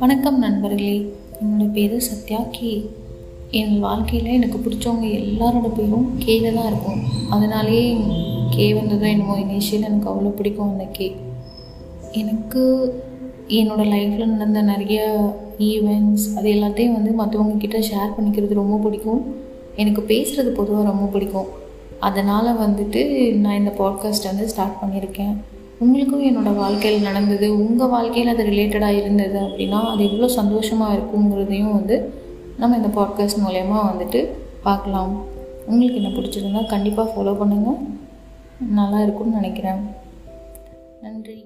வணக்கம் நண்பர்களே. என்னோடய பேர் சத்யா கே. என் வாழ்க்கையில் எனக்கு பிடிச்சவங்க எல்லாரோட பேரும் கேல தான் இருக்கும். அதனாலேயே கே வந்ததும் என்னமோ இனிஷியல் எனக்கு அவ்வளோ பிடிக்கும் அந்த கே. எனக்கு என்னோடய லைஃப்பில் நடந்த நிறைய ஈவெண்ட்ஸ் அது எல்லாத்தையும் வந்து மற்றவங்க கிட்ட ஷேர் பண்ணிக்கிறது ரொம்ப பிடிக்கும். எனக்கு பேசுகிறது பொதுவாக ரொம்ப பிடிக்கும். அதனால் வந்துட்டு நான் இந்த பாட்காஸ்ட் வந்து ஸ்டார்ட் பண்ணியிருக்கேன். உங்களுக்கும் என்னோடய வாழ்க்கையில் நடந்தது உங்கள் வாழ்க்கையில் அது ரிலேட்டடாக இருந்தது அப்படின்னா அது எவ்வளோ சந்தோஷமாக இருக்குங்கிறதையும் வந்து நம்ம இந்த பாட்காஸ்ட் மூலயமா வந்துட்டு பார்க்கலாம். உங்களுக்கு என்ன பிடிச்சிருந்தா கண்டிப்பாக ஃபாலோ பண்ணுங்கள் நல்லா இருக்கும்னு நினைக்கிறேன். நன்றி.